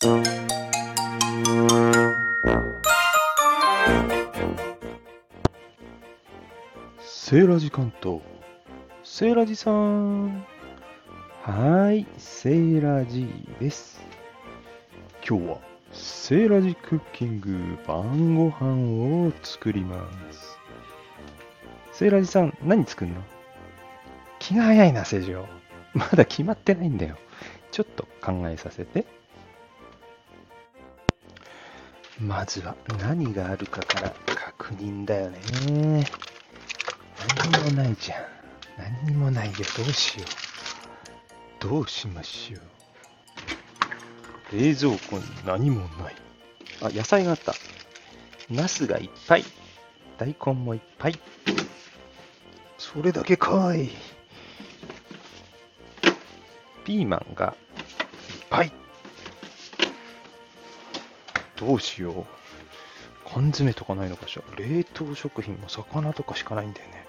セーラジ関東。セーラジさん。はーい、セーラジです。今日はセーラジクッキング晩ご飯を作ります。セーラジさん、何作るの？気が早いな、セジオ。まだ決まってないんだよ。ちょっと考えさせて。まずは何があるかから確認だよね。何にもないじゃん。何にもないよ。どうしよう。どうしましょう。冷蔵庫に何もない。あ、野菜があった。ナスがいっぱい。大根もいっぱい。それだけかい。ピーマンがいっぱい。どうしよう。缶詰とかないのかしら。冷凍食品も魚とかしかないんだよね。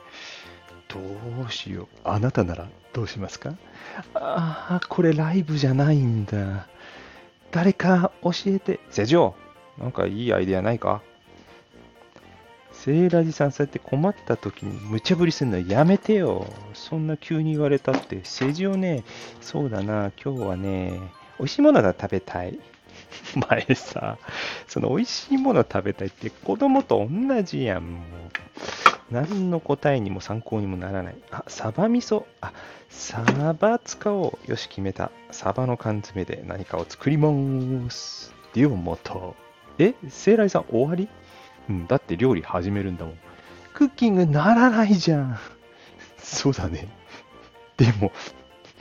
どうしよう。あなたならどうしますか？ああ、これライブじゃないんだ。誰か教えて。セジョなんかいいアイデアないか？セーラジさん、そうやって困った時に無茶ぶりするのやめてよ。そんな急に言われたって。セジオね、そうだな、今日はね、美味しいものが食べたい。前さ、その美味しいもの食べたいって子供と同じやん、もう。何の答えにも参考にもならない。あ、サバ味噌。あ、サバ使おう。よし、決めた。サバの缶詰で何かを作ります。ではまた。え、セイライさん終わり？うん、だって料理始めるんだもん。クッキングならないじゃん。そうだね。でも、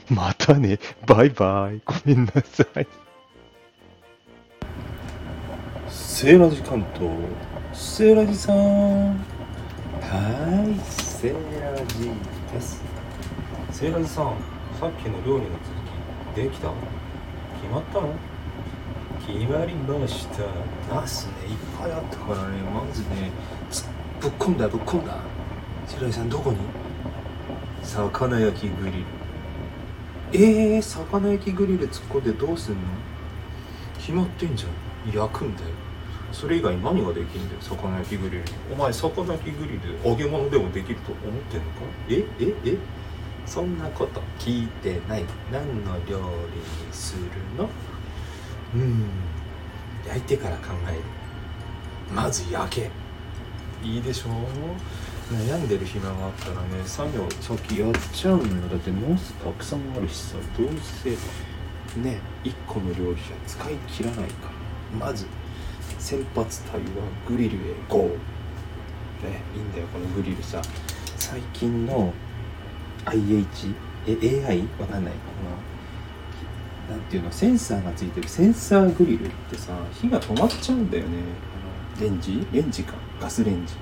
またね。バイバイ。ごめんなさい。セーラジ関東。セーラジさん。はい、セーラジです。セーラジさん、さっきの料理の続き、できた？決まったの？決まりました。ナスね、いっぱいあったからね、まずね、つぶっ込んだ、ぶっ込んだ。セーラジさん、どこに？魚焼きグリル。えー、魚焼きグリル突っ込んでどうすんの？決まってんじゃん。焼くんだよ。それ以外何ができるんだよ魚焼きグリルお前魚焼きグリル揚げ物でもできると思ってんのか？え？え？え？そんなこと聞いてない。何の料理にするの？うん。焼いてから考える。まず焼け。いいでしょ？う悩んでる暇があったらね作業先やっちゃうのよ。だってノースたくさんあるしさどうせね1個の料理じゃ使い切らないから。まず先発隊はグリルへ GO! ね、いいんだよこのグリルさ。最近の IHAI わかんない。このなんていうのセンサーがついてる。センサーグリルってさ火が止まっちゃうんだよね。レンジ？レンジか。ガスレンジ。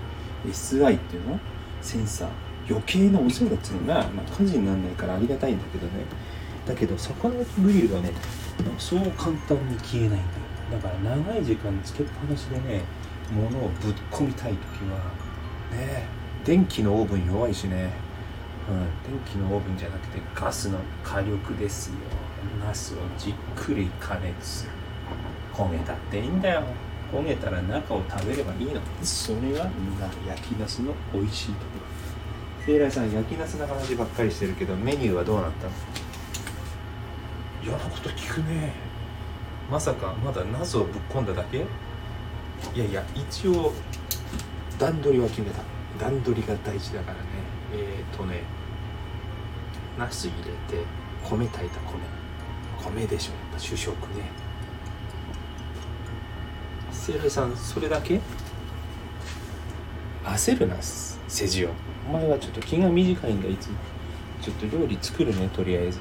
SI っていうの？センサー。余計なお世話っつうのが、まあ、火事にならないからありがたいんだけどね。だけど魚焼きグリルはねそう簡単に消えないんだ。だから長い時間つけっぱなしでね物をぶっ込みたい時はね電気のオーブン弱いしね、うん、電気のオーブンじゃなくてガスの火力ですよ。ナスをじっくり加熱する。焦げたっていいんだよ。焦げたら中を食べればいいの。それが焼きナスの美味しいところ。セイライさん焼きナスの話ばっかりしてるけどメニューはどうなったの？嫌なこと聞くねまさかまだナスをぶっ込んだだけ？いやいや一応段取りは決めた。段取りが大事だからね。えっ、ー、とねナス入れて米炊いた米。米でしょ。やっぱ主食ね。セイライさんそれだけ？焦るなセジオお前はちょっと気が短いんだいつ。もちょっと料理作るねとりあえず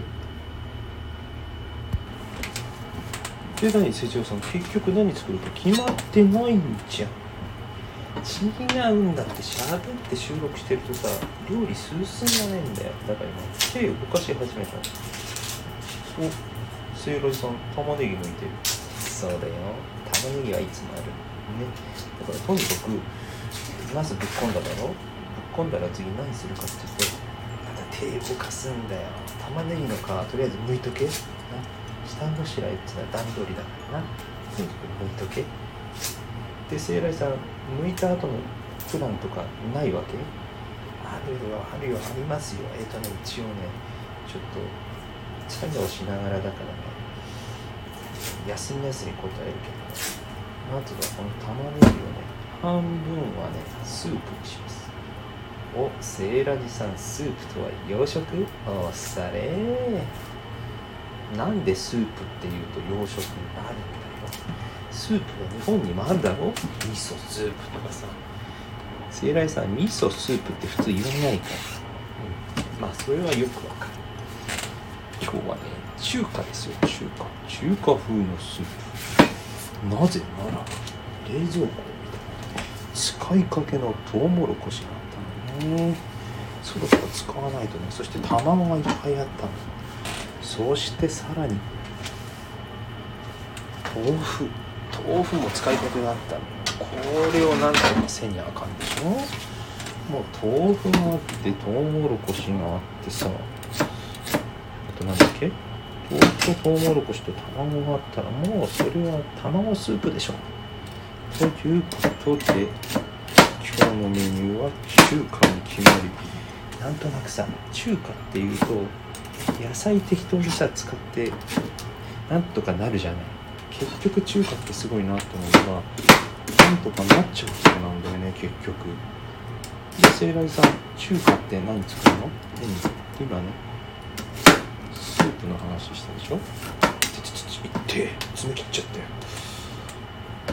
で何セジオさん結局何作るか決まってないんじゃん。違うんだってしゃべって収録してるとさ料理進まないんだよ。だから今手動かし始めたおせいろさん玉ねぎ剥いてる。そうだよ。玉ねぎはいつもある。ね。だからとにかくナスぶっ込んだだろ。ぶっ込んだら次何するかって言ってまた手動かすんだよ。玉ねぎの皮とりあえず剥いとけ。な下ごしらえっていうのは段取りだからなとにかく剥いとけで聖来さん剥いた後のプランとかないわけあるよ。あるよ。ありますよ。えっ、とね一応ねちょっと作業しながらだからね休みやすい答えるけどねまずはこの玉ねぎをね半分はねスープにしますおセーラジさんスープとは洋食おっされなんでスープっていうと洋食になるんだよスープは日本にもあるだろ味噌スープとかさセーラジさん味噌スープって普通言わないか。ら、うん、まあそれはよくわかる。今日はね中華ですよ。中華中華風のスープ。なぜなら冷蔵庫を見た使いかけのトウモロコシがあったのね。そろそろ使わないとね。そして卵がいっぱいあったの。そしてさらに豆腐豆腐も使いかけがあった。これをなんとかせにあかんでしょ？もう豆腐があってトウモロコシがあってさ。あとなんだっけ？豆腐とトウモロコシと卵があったらもうそれは卵スープでしょ。ということで今日のメニューは中華に決まりなんとなくさ中華っていうと野菜適当にさ使ってなんとかなるじゃない。結局中華ってすごいなと思うのがなんとかなっちゃう人なんだよね結局。で聖来さん中華って何作るの？うん今ねスープの話したでしょ？ちちちって爪切っちゃったよ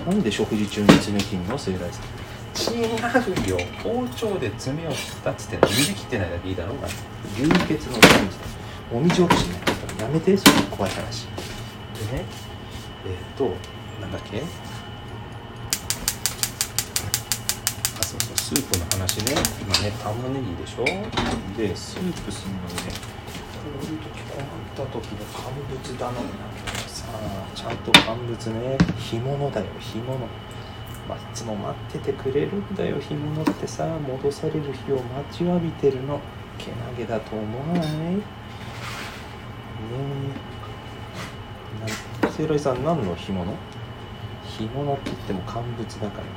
なんで食事中に爪切んの？聖来さん。違うよ。包丁で爪を切ったっつって指切ってないだけいいだろうが。流血の感じでもみじおろしになったらやめてそれ怖い話。でねえっ、となんだっけ？あそうそうスープの話ね。今ね玉ねぎでしょ？でスープするのにねこういう時困った時の乾物頼みなんだけどさちゃんと乾物ね。干物だよ干物。まあ、いつも待っててくれるんだよ干物ってさ。戻される日を待ちわびてるの。けなげだと思わない？ね。えな聖来さん何の干物？干物って言っても乾物だからね。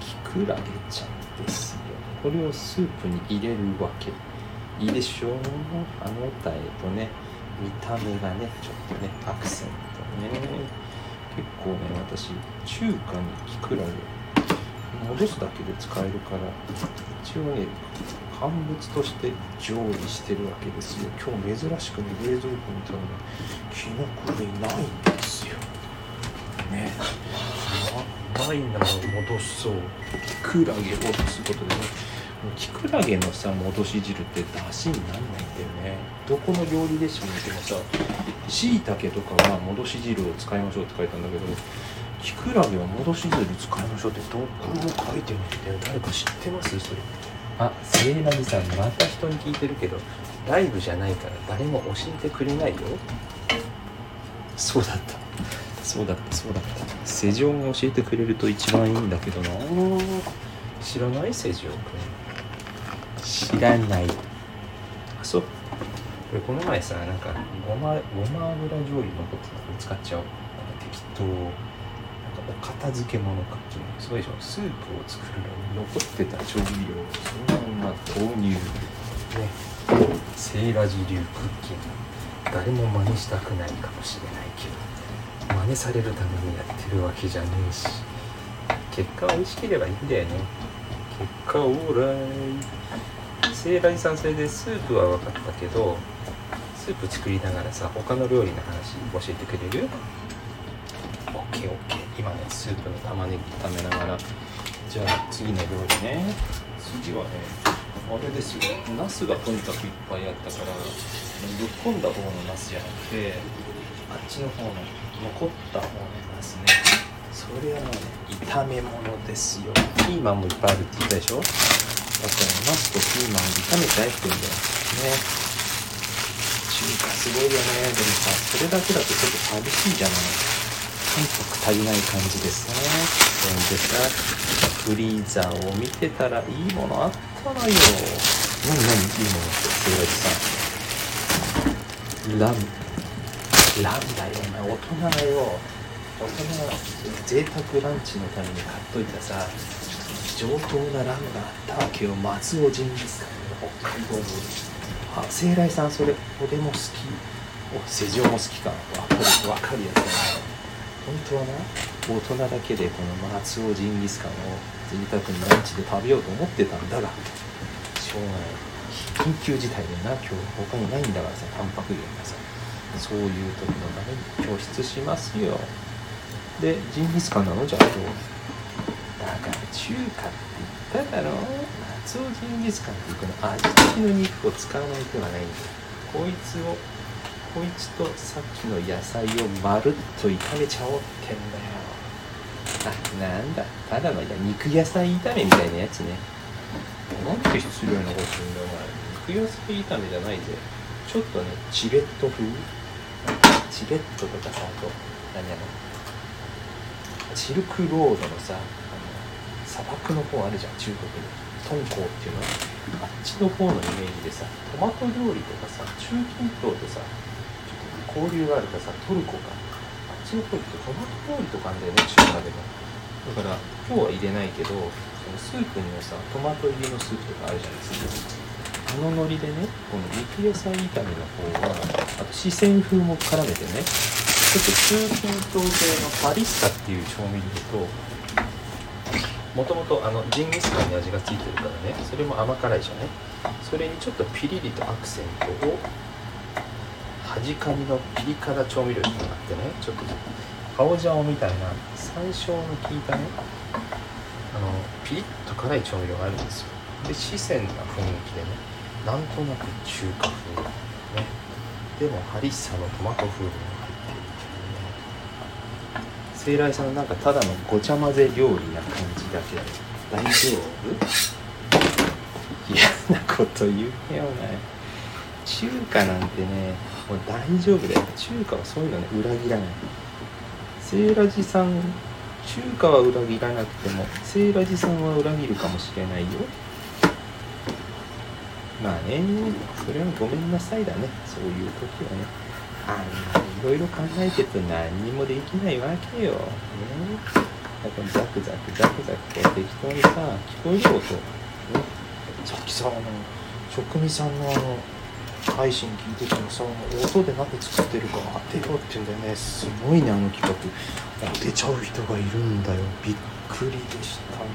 キクラゲちゃんですよ。これをスープに入れるわけ。いいでしょう。歯ごたえとね。見た目がねちょっとねアクセントね。結構ね私中華にキクラゲ戻すだけで使えるから一応ね乾物として常備してるわけですよ。今日珍しくね冷蔵庫にたらねキノコ類ないんですよ。ね。ないんだもん戻そう。キクラゲを戻すことでねもうキクラゲのさ戻し汁って出汁になんないんだよね。どこの料理レシピ見てもさしいたけとかは戻し汁を使いましょうって書いたんだけどキクラゲは戻し汁使いましょうってどこも書いてないんだよ。誰か知ってます？それ。あセイラジさんまた人に聞いてるけどライブじゃないから誰も教えてくれないよ。そうだった。そうだった。そうだった。世情が教えてくれると一番いいんだけどな。知らない？セジオ知らない。あそう。これこの前さなんかごまごま油醤油残ってたから使っちゃおう。適当お片付け物かすごいでしょ。スープを作るのに残ってた調味料をそのまま投入。ね。セイラジ流クッキング。誰も真似したくないかもしれないけど。真似されるためにやってるわけじゃねえし。結果美味しければいいんだよね。結果オーライ。セイラジさんそれでスープは分かったけどスープ作りながらさ他の料理の話教えてくれる？?OKOK 今ねスープの玉ねぎ炒めながら。じゃあ次の料理ね。次はねあれですよ。ナスがとにかくいっぱいあったからぶっこんだ方のナスじゃなくてあっちの方の残った方のナスね。それはね炒め物ですよ。ピーマンもいっぱいあるって言ったでしょ？だからナスとピーマン炒めてあえてんだよ。ね。中華すごいよね。でもさそれだけだとちょっと寂しいじゃない足りない感じですねそんでさフリーザーを見てたらいいものあったのよ。何何？いいものってそれさラムランだよ。な大人だよ大人は。贅沢ランチのために買っといたさ。上等なラムがあったわけよ松尾ジンギスカンの北海道あ聖来さんそれ俺も好き。お世情も好きか。わかるわかるやつだな。当はな大人だけでこの松尾ジンギスカンを贅沢にランチで食べようと思ってたんだがしょうがない。緊急事態でな今日他にないんだからさタンパク源がさそういう時のために教室しますよ。でジンギスカンなのじゃあどう？だから中華って言っただろ松尾ジンギスカンってこの味付きの肉を使わない手はないんだ。よこいつをこいつとさっきの野菜をまるっと炒めちゃおうってんだよ。あなんだ。ただの肉野菜炒めみたいなやつね。なんて失礼なこと言うんだお前。肉野菜炒めじゃないぜ。ちょっとねチベット風？チベットとかさあと何やろシルクロードのさあの砂漠の方あるじゃん中国に。敦煌っていうの？あっちの方のイメージでさトマト料理とかさ中近東とさ交流があるからさトルコか。あっちの方ってトマト料理とかあんだよね中華でも。だから今日は入れないけどそのスープにもさトマト入りのスープとかあるじゃないですか。あの海苔でねこの肉野菜炒めの方はあと四川風も絡めてねちょっと中近東系のパリッサっていう調味料ともともとあのジンギスカンに味がついてるからねそれも甘辛いじゃない？それにちょっとピリリとアクセントを端かみのピリ辛調味料っていうのがあってねちょっと青ジャオみたいな山椒の効いたねあのピリッと辛い調味料があるんですよ。で四川な雰囲気でねなんとなく中華風ね。でもハリッサのトマト風味が入ってるっていうね。聖来さんなんかただのごちゃ混ぜ料理な感じだけど大丈夫？嫌なこと言うね。お前中華なんてねもう大丈夫だよ。中華はそういうのね裏切らない。セーラジさん中華は裏切らなくてもセーラジさんは裏切るかもしれないよ。まあねそれはごめんなさいだね。そういう時はね。あんないろいろ考えてると何にもできないわけよ。ね。だからザクザクザクザクこう適当にさ聞こえる音、ね、さっきさあの職味さんのあの配信聞いててもさ音で何で作ってるか当てようって言うんだよねすごいねあの企画当てちゃう人がいるんだよ。びっくりでしたね。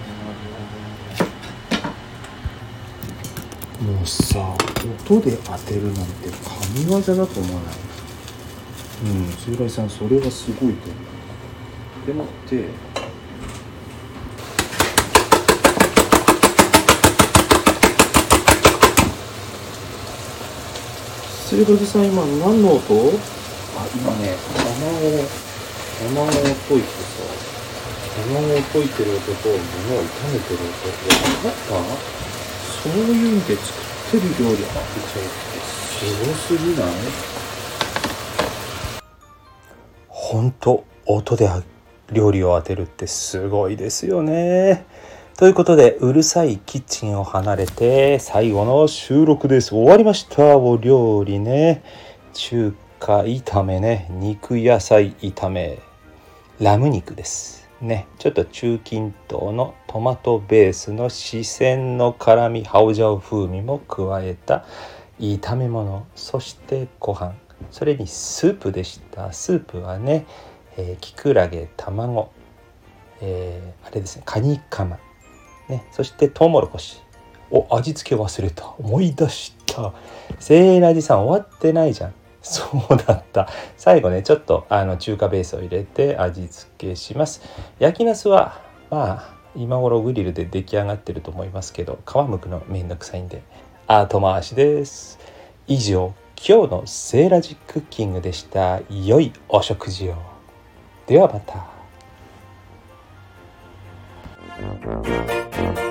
もうさ音で当てるなんて神業だと思わない。うん水来さんそれはすごいと思う。でもって水来さん今何の音？あ今ね卵卵を溶いてさ。卵を溶いてる音と物を炒めてる音分か？ったそういうんで作ってる料理。当てちゃうってすごすぎない？本当音で料理を当てるってすごいですよね。ということでうるさいキッチンを離れて最後の収録です。終わりました。お料理ね。中華炒めね。肉野菜炒め。ラム肉です。ね、ちょっと中近東のトマトベースの四川の辛みハオジャオ風味も加えた炒め物。そしてご飯。それにスープでした。スープはね、えー、キクラゲ卵、えー、あれですね。カニカマ、ね、そしてトウモロコシお味付け忘れた。思い出した。セーラジさん終わってないじゃん。そうだった。最後ねちょっとあの中華ベースを入れて味付けします。焼きナスはまあ今頃グリルで出来上がってると思いますけど皮むくのめんどくさいんで。後回しです。以上今日のセーラジクッキングでした。良いお食事を。ではまた。thank you